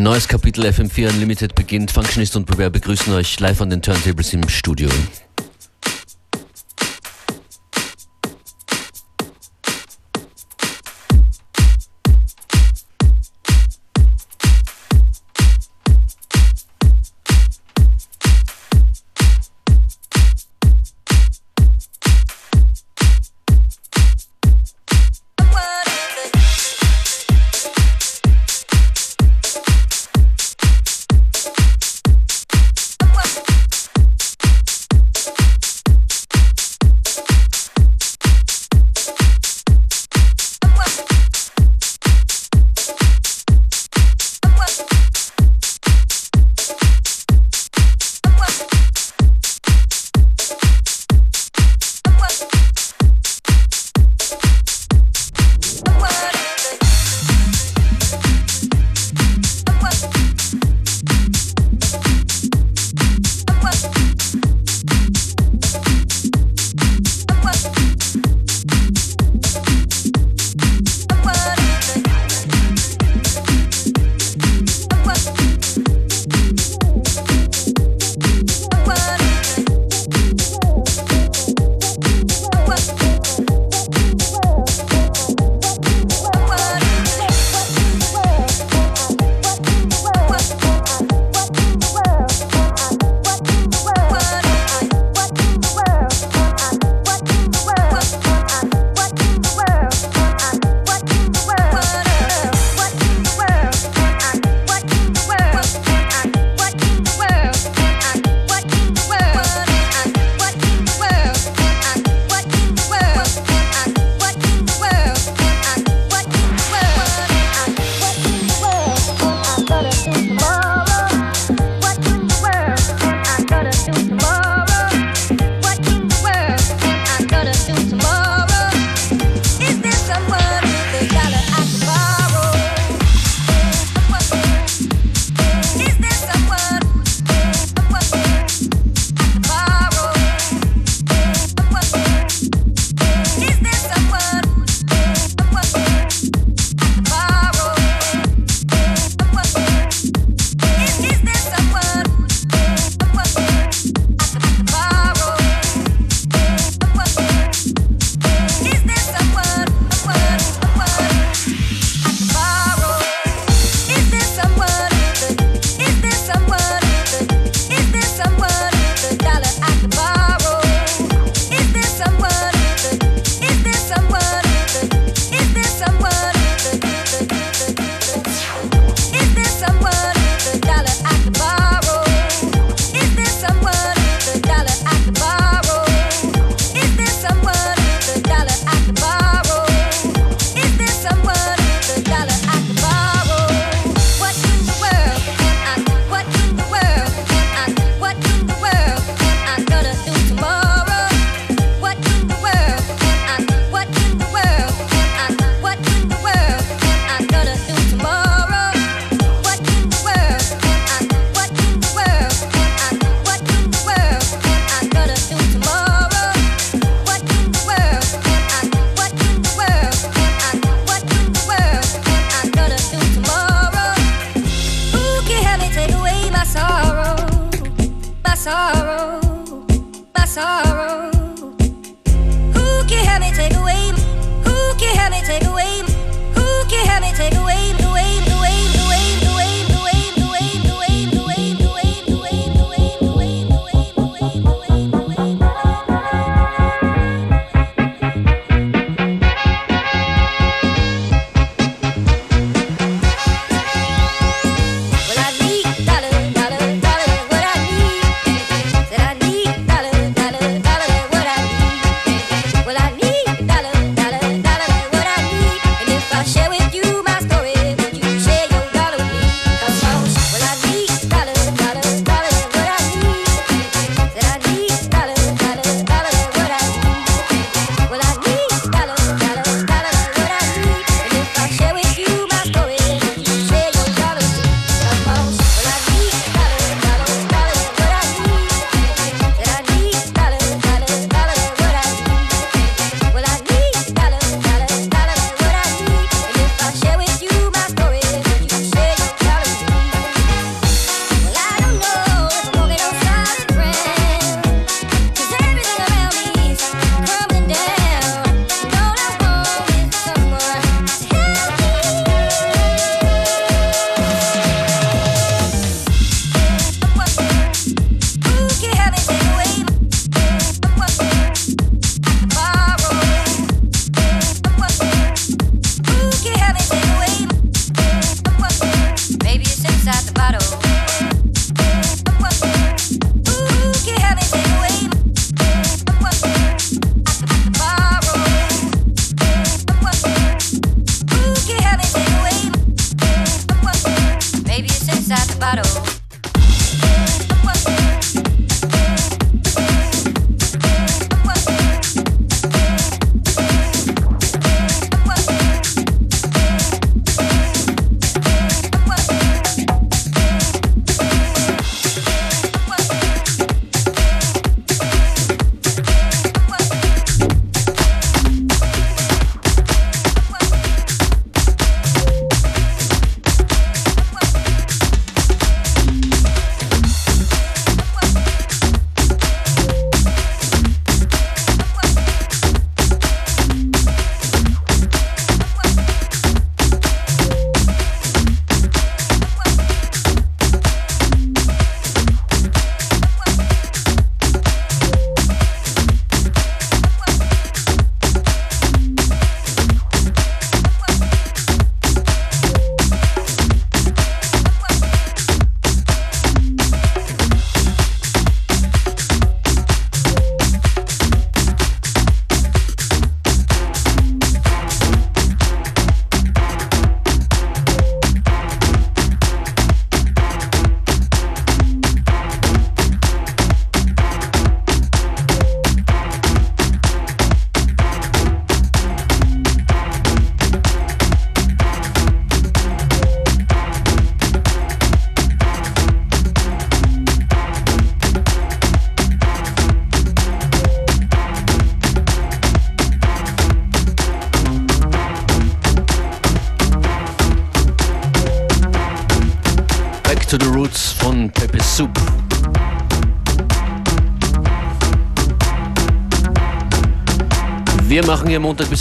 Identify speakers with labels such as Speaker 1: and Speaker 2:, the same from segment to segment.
Speaker 1: Ein neues Kapitel FM4 Unlimited beginnt. Functionist und Beware begrüßen euch live an den Turntables im Studio.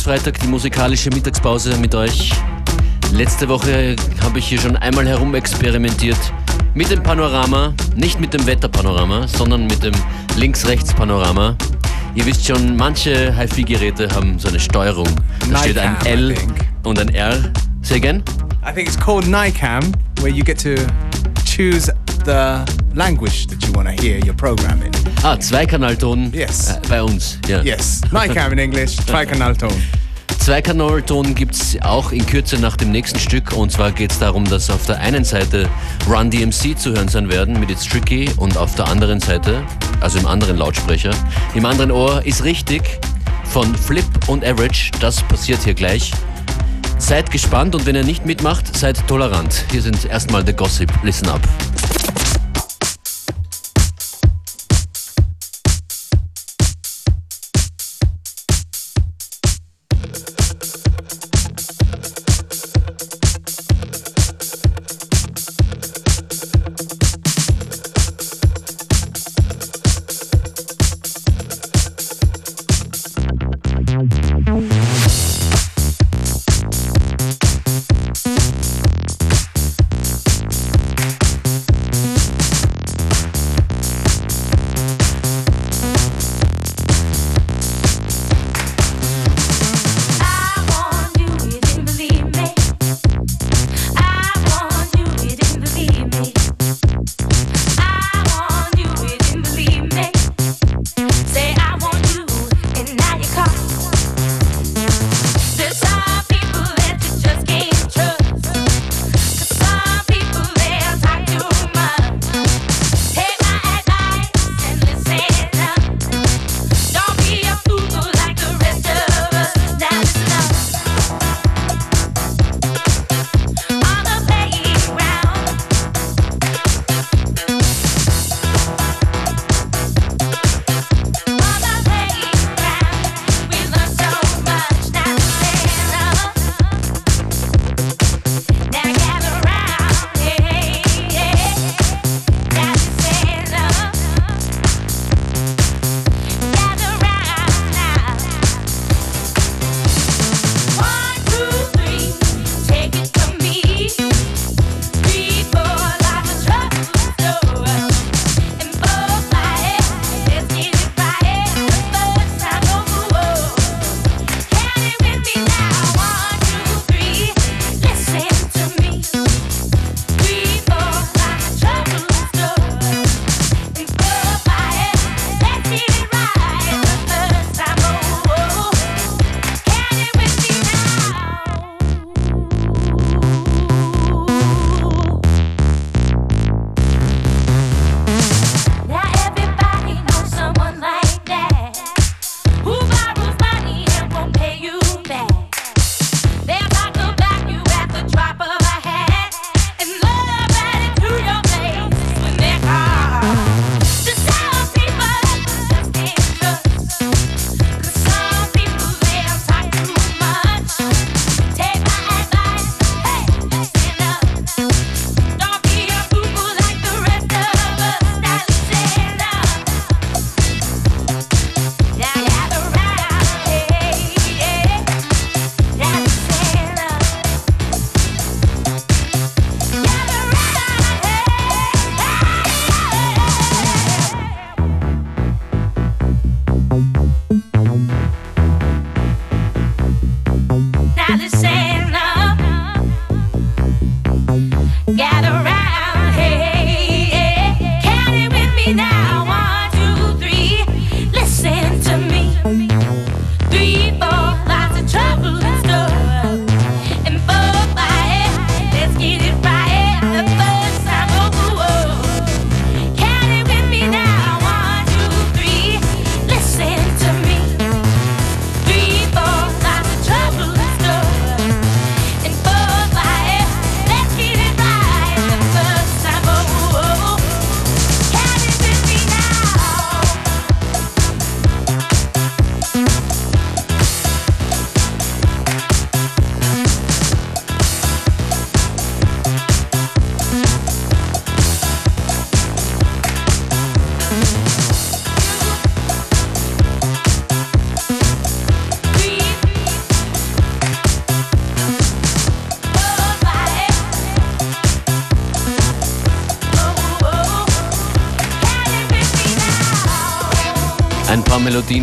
Speaker 2: Freitag die musikalische Mittagspause mit euch. Letzte Woche habe ich hier schon einmal herumexperimentiert mit dem Panorama, nicht mit dem Wetterpanorama, sondern mit dem Links-Rechts-Panorama. Ihr wisst schon, manche HiFi-Geräte haben so eine Steuerung. Da steht ein L und ein R. Say again?
Speaker 3: I think it's called NICAM, where you get to choose the language that you want to hear your program in.
Speaker 2: Ah, Zweikanalton
Speaker 3: Yes.
Speaker 2: bei uns. Ja.
Speaker 3: Yes, NICAM in English, Trikanalton.
Speaker 2: Zweikanalton gibt es auch in Kürze nach dem nächsten Stück. Und zwar geht es darum, dass auf der einen Seite Run DMC zu hören sein werden mit It's Tricky und auf der anderen Seite, also im anderen Lautsprecher, im anderen Ohr ist richtig von Flip und Average. Das passiert hier gleich. Seid gespannt und wenn ihr nicht mitmacht, seid tolerant. Hier sind erstmal The Gossip. Listen up.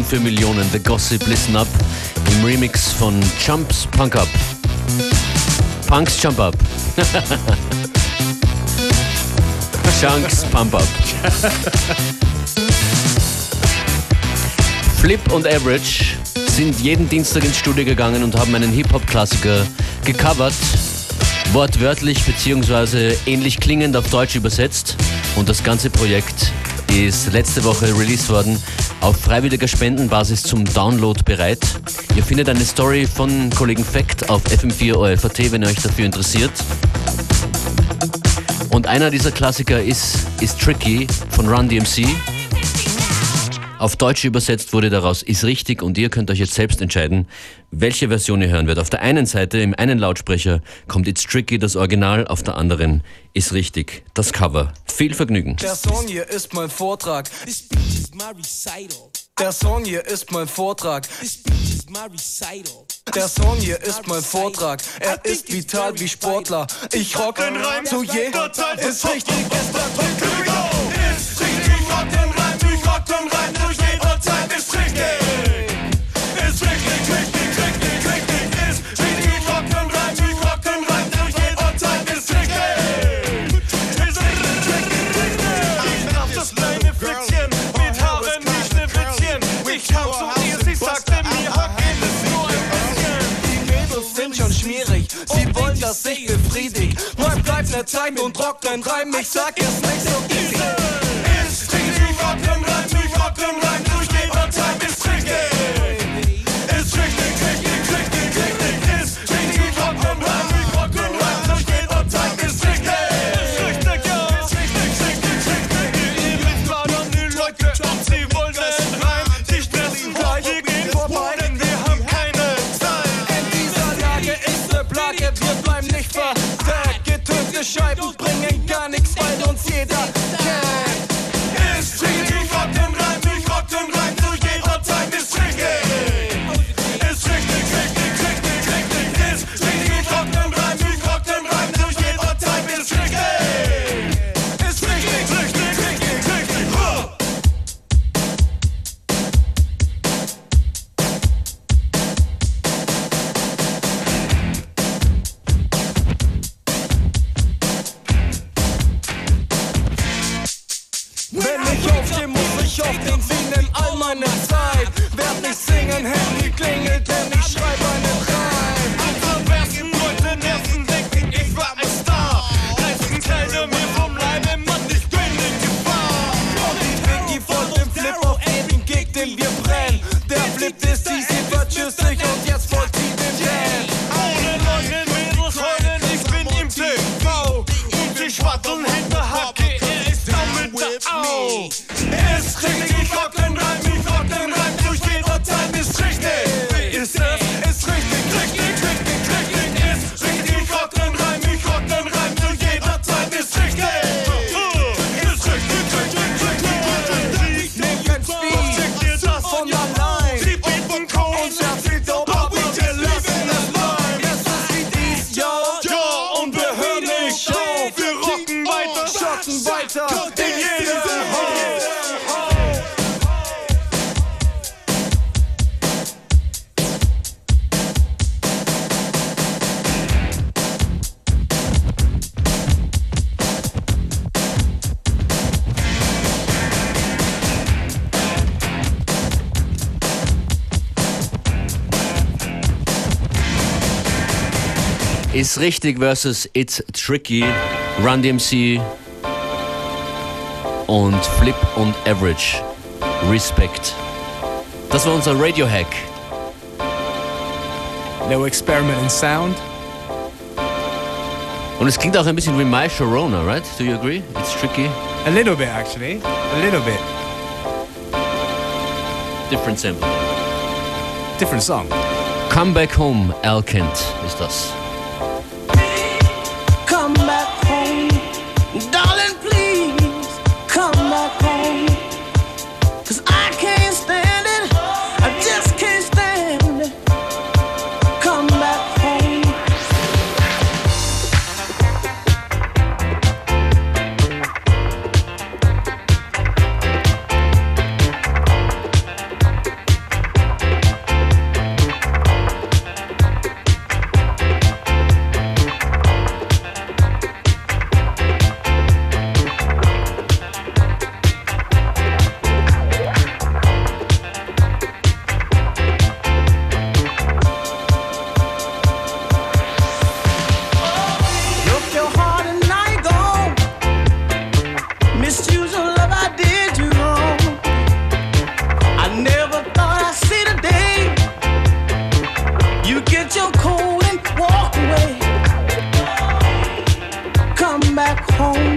Speaker 2: Für Millionen. The Gossip Listen Up im Remix von Jumps Punk Up. Punks Jump Up. Chunks Pump Up. Flip und Average sind jeden Dienstag ins Studio gegangen und haben einen Hip-Hop-Klassiker gecovert, wortwörtlich bzw. ähnlich klingend auf Deutsch übersetzt. Und das ganze Projekt ist letzte Woche released worden auf freiwilliger Spendenbasis zum Download bereit. Ihr findet eine Story von Kollegen Fact auf FM4 OFAT, wenn ihr euch dafür interessiert. Und einer dieser Klassiker ist, ist Tricky von Run DMC. Auf Deutsch übersetzt wurde daraus Ist richtig und ihr könnt euch jetzt selbst entscheiden, welche Version ihr hören werdet. Auf der einen Seite, im einen Lautsprecher, kommt It's Tricky, das Original, auf der anderen Ist richtig, das Cover. Viel Vergnügen.
Speaker 4: Der Song hier ist mein Vortrag. Der Song hier ist mein Vortrag. Der Song hier ist mein Vortrag. Er ist vital wie Sportler. Ich rock den Reim zu jeder Zeit. Ist richtig, ist der Ist richtig, sie wollen, dass ich befriedigt. Mal bleib ne Zeit und rock den Reim, ich sag es nicht so easy. Scheiben bringen gar nichts, weil uns jeder Ist richtig
Speaker 2: versus It's Tricky, Run DMC und Flip und Average. Respect. Das war unser Radio-Hack.
Speaker 3: Little experiment in sound.
Speaker 2: Und es klingt auch ein bisschen wie My Sharona, right? Do you agree? It's tricky.
Speaker 3: A little bit, actually. A little bit.
Speaker 2: Different sample.
Speaker 3: Different song.
Speaker 2: Come Back Home, Al Kent ist das.
Speaker 5: cold and walk away. Come back home.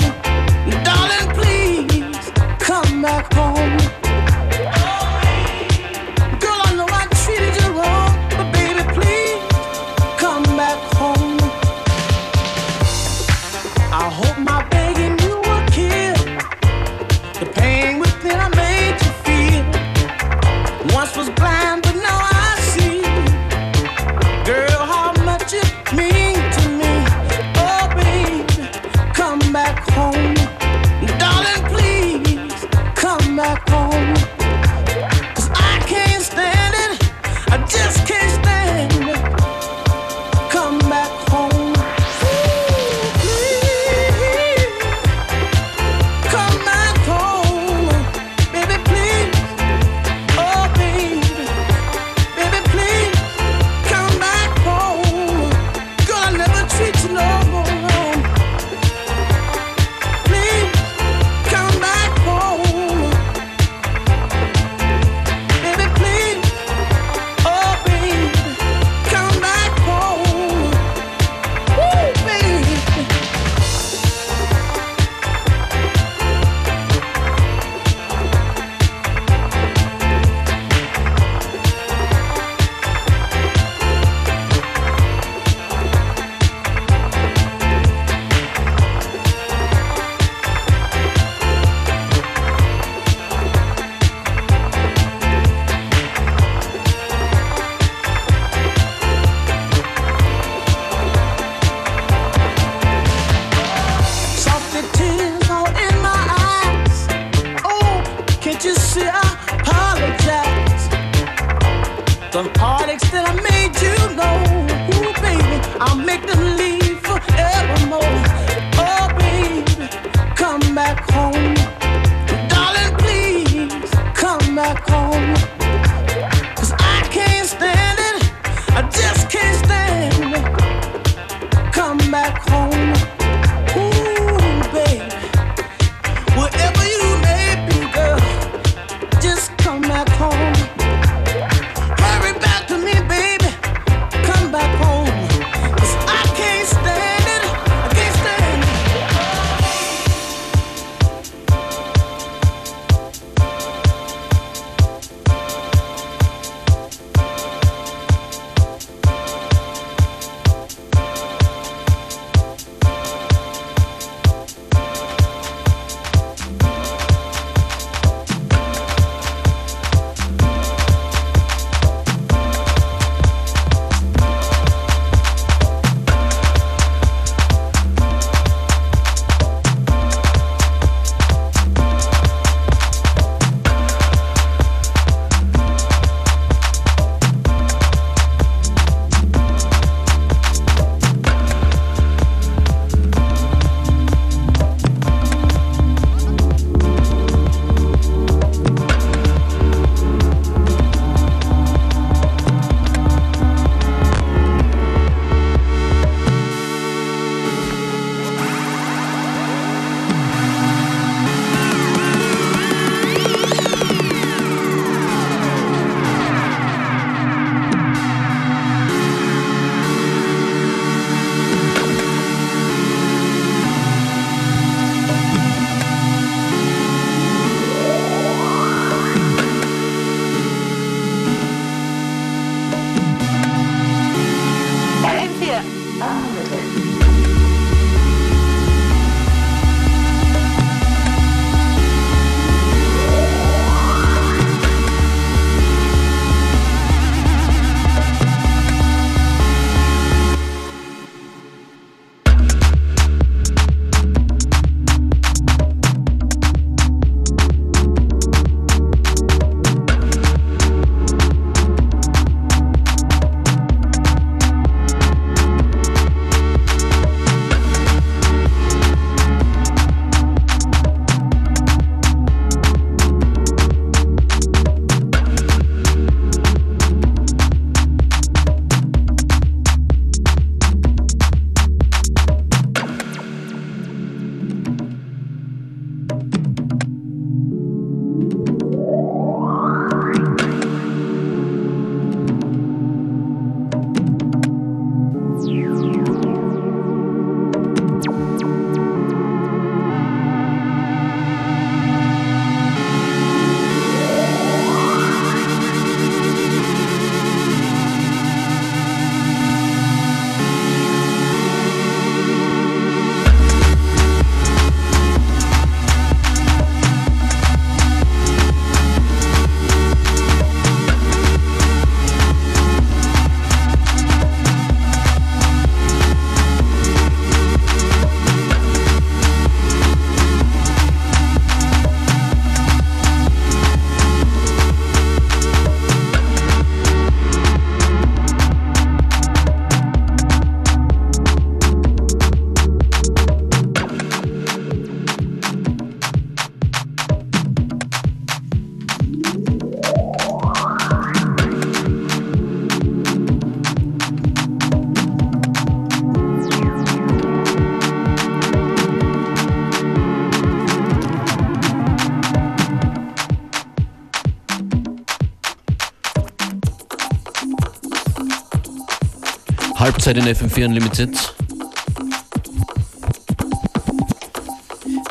Speaker 2: Halbzeit in FM4 Unlimited.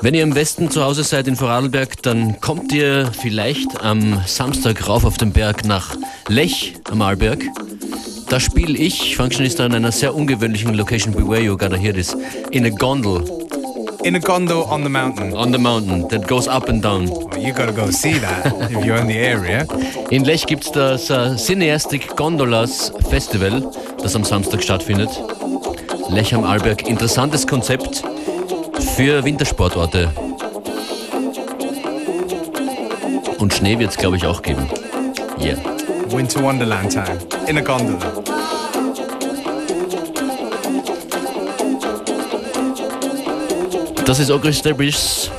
Speaker 2: Wenn ihr im Westen zu Hause seid in Vorarlberg, dann kommt ihr vielleicht am Samstag rauf auf den Berg nach Lech am Arlberg. Da spiele ich, Functionist, an einer sehr ungewöhnlichen Location. Beware you gotta hear this. In a gondel.
Speaker 3: In a gondol on the mountain.
Speaker 2: On the mountain that goes up and down.
Speaker 3: Well, you gotta go see that if you're in the area.
Speaker 2: In Lech gibt es das uh, Cineastic Gondolas Festival, das am Samstag stattfindet. Lech am Arlberg, interessantes Konzept für Wintersportorte. Und Schnee wird es, glaube ich, auch geben. Yeah.
Speaker 3: Winter Wonderland time. In a gondola.
Speaker 2: Das ist Ogre Debris.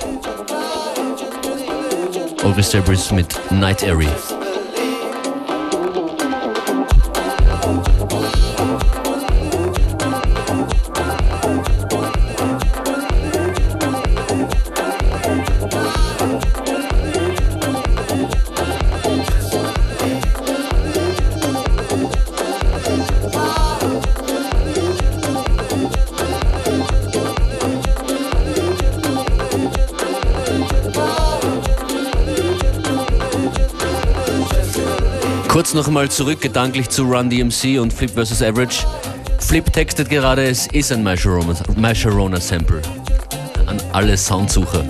Speaker 2: Ogre Debris mit Night Airy. Noch einmal zurück gedanklich zu Run DMC und Flip vs. Average. Flip textet gerade, es ist ein Mascherona Sample. An alle Soundsucher.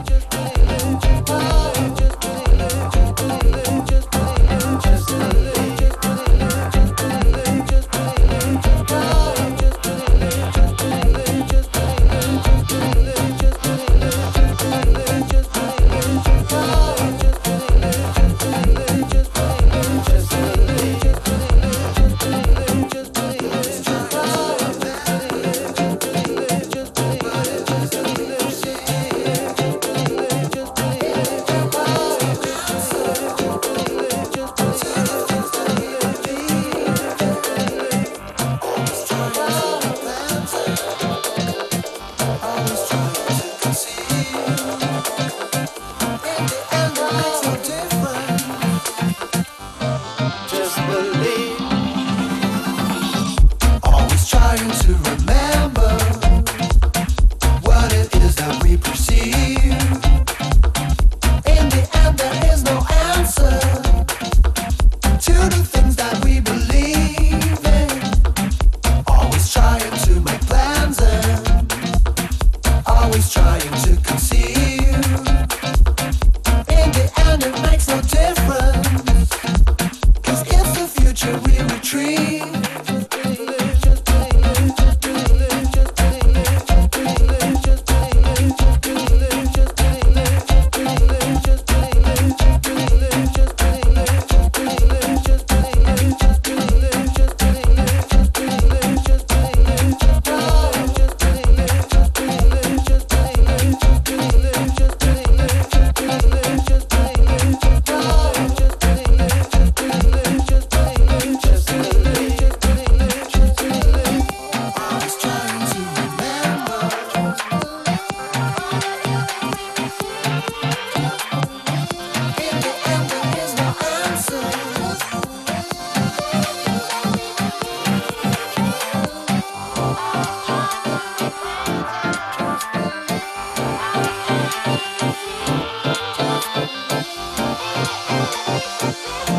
Speaker 5: you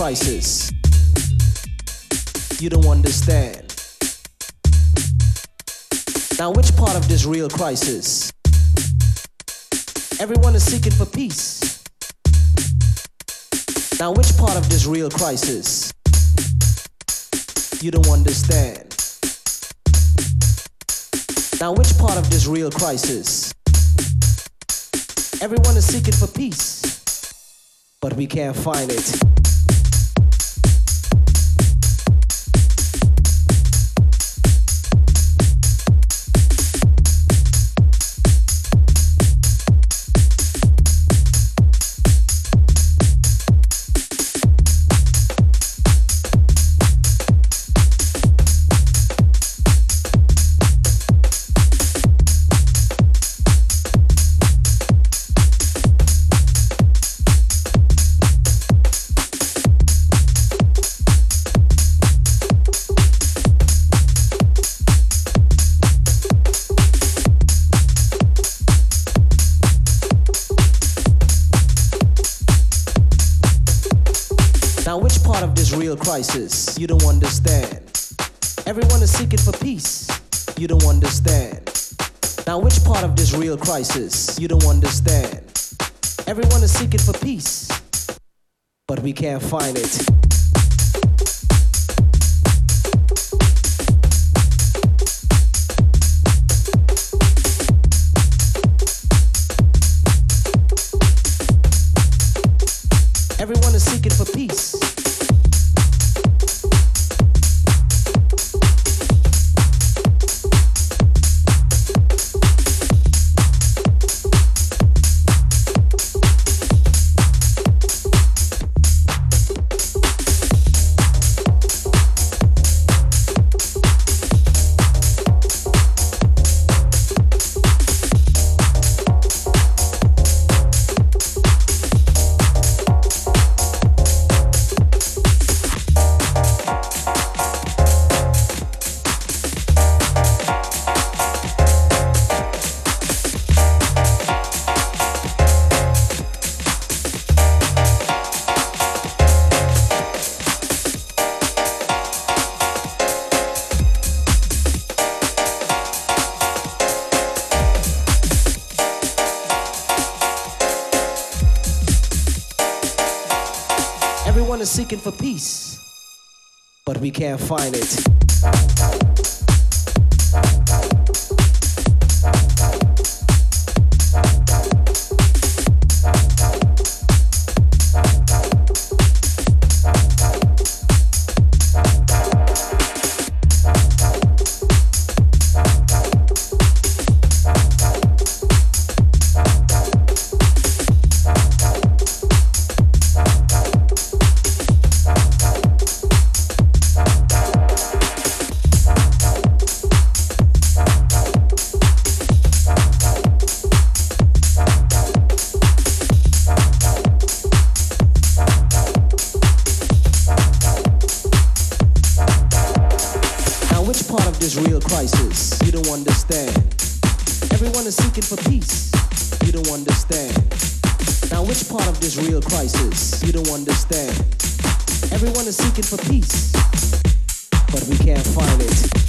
Speaker 5: crisis. You don't understand. Now, which part of this real crisis? Everyone is seeking for peace. Now, which part of this real crisis? You don't understand. Now, which part of this real crisis? Everyone is seeking for peace, but we can't find it. Crisis. You don't understand. Everyone is seeking for peace. You don't understand. Now, which part of this real crisis? You don't understand. Everyone is seeking for peace, but we can't find it. Seeking for peace, but we can't find it. Seeking for peace. You don't understand. Now, which part of this real crisis? You don't understand. Everyone is seeking for peace, but we can't find it.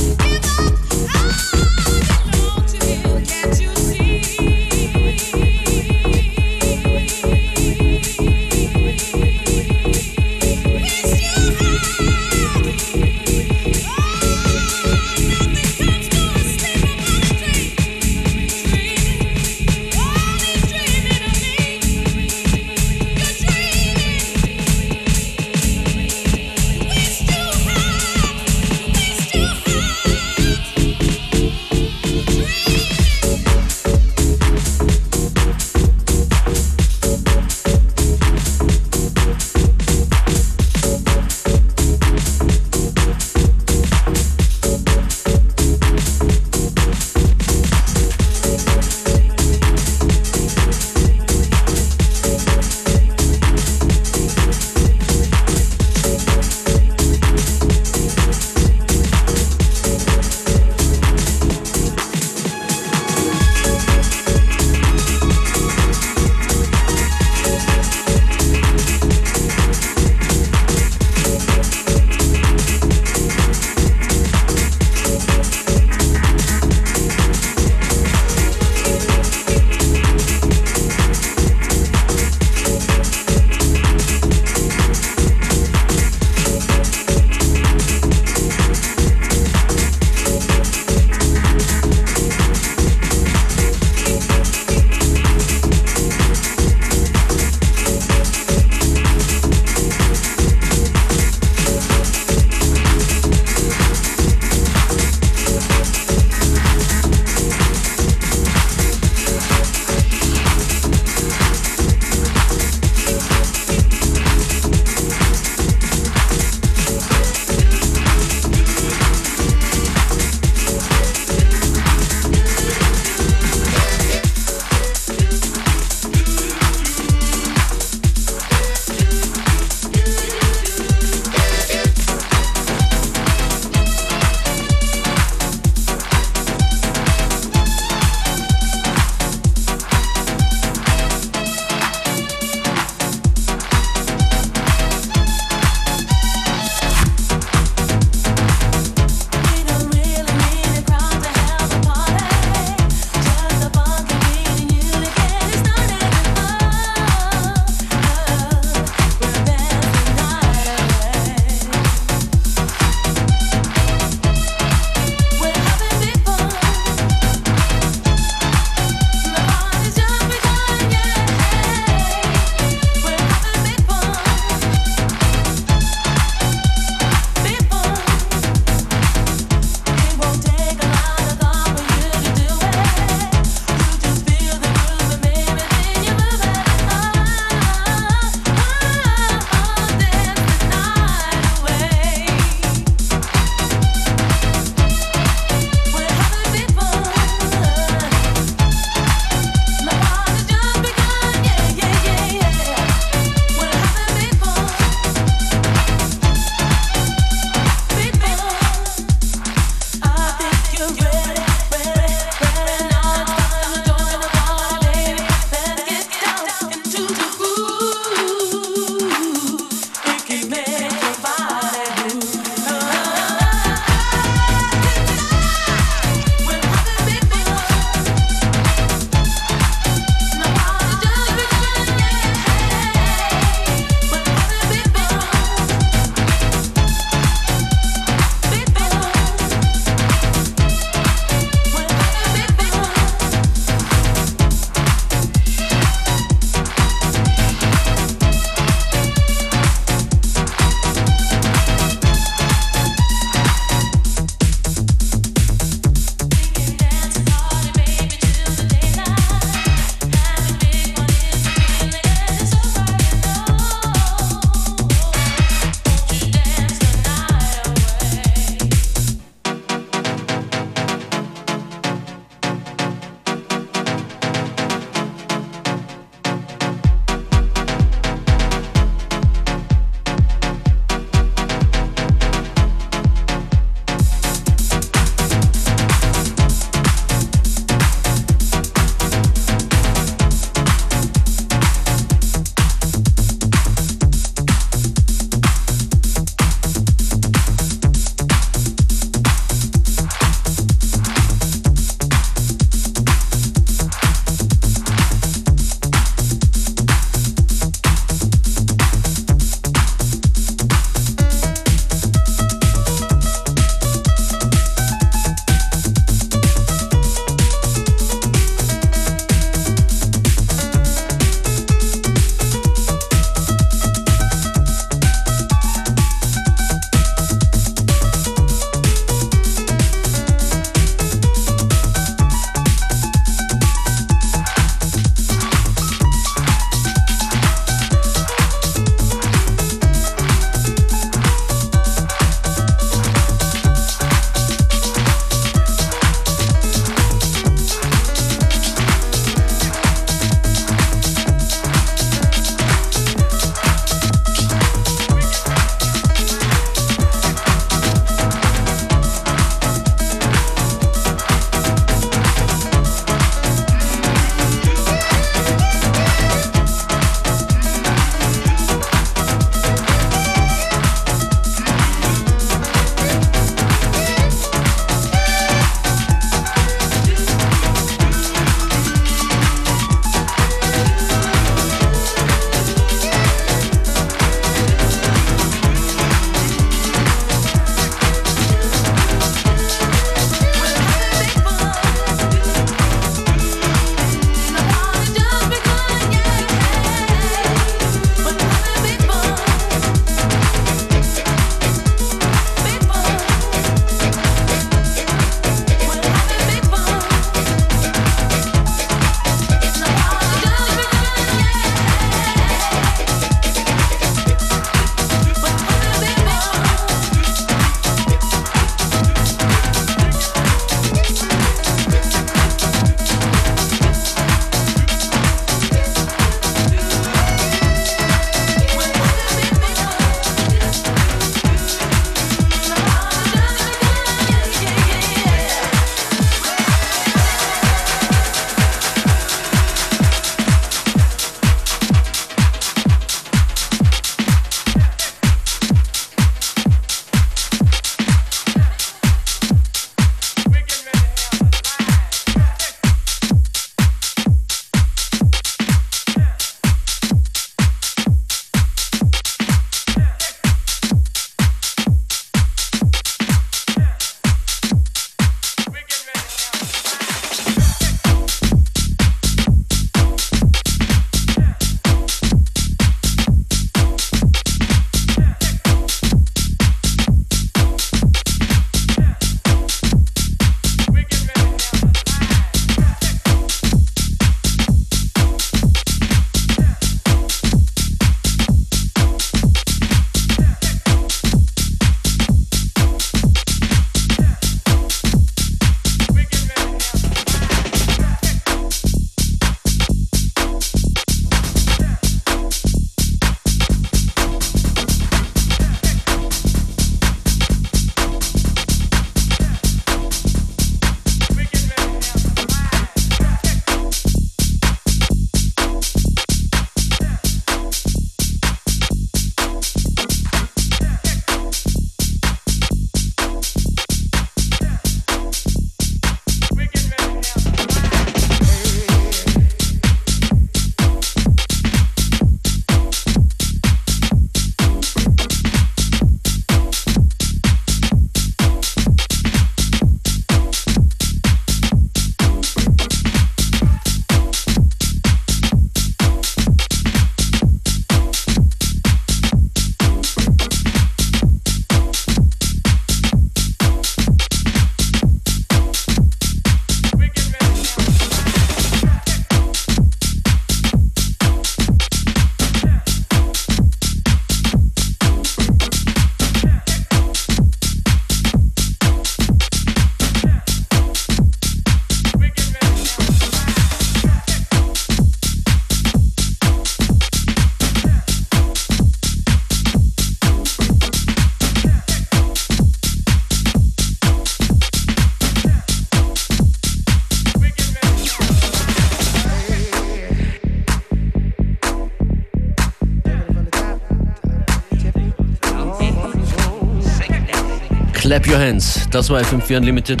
Speaker 2: Clap Your Hands. Das war FM4 Unlimited.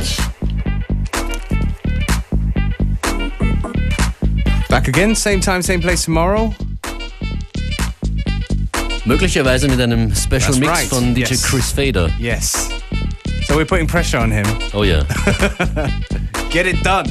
Speaker 3: Back again, same time, same place tomorrow.
Speaker 2: Möglicherweise mit einem Special
Speaker 3: That's
Speaker 2: Mix
Speaker 3: right,
Speaker 2: von DJ
Speaker 3: yes.
Speaker 2: Chris Fader.
Speaker 3: Yes. So we're putting pressure on him.
Speaker 2: Oh yeah.
Speaker 3: Get it done.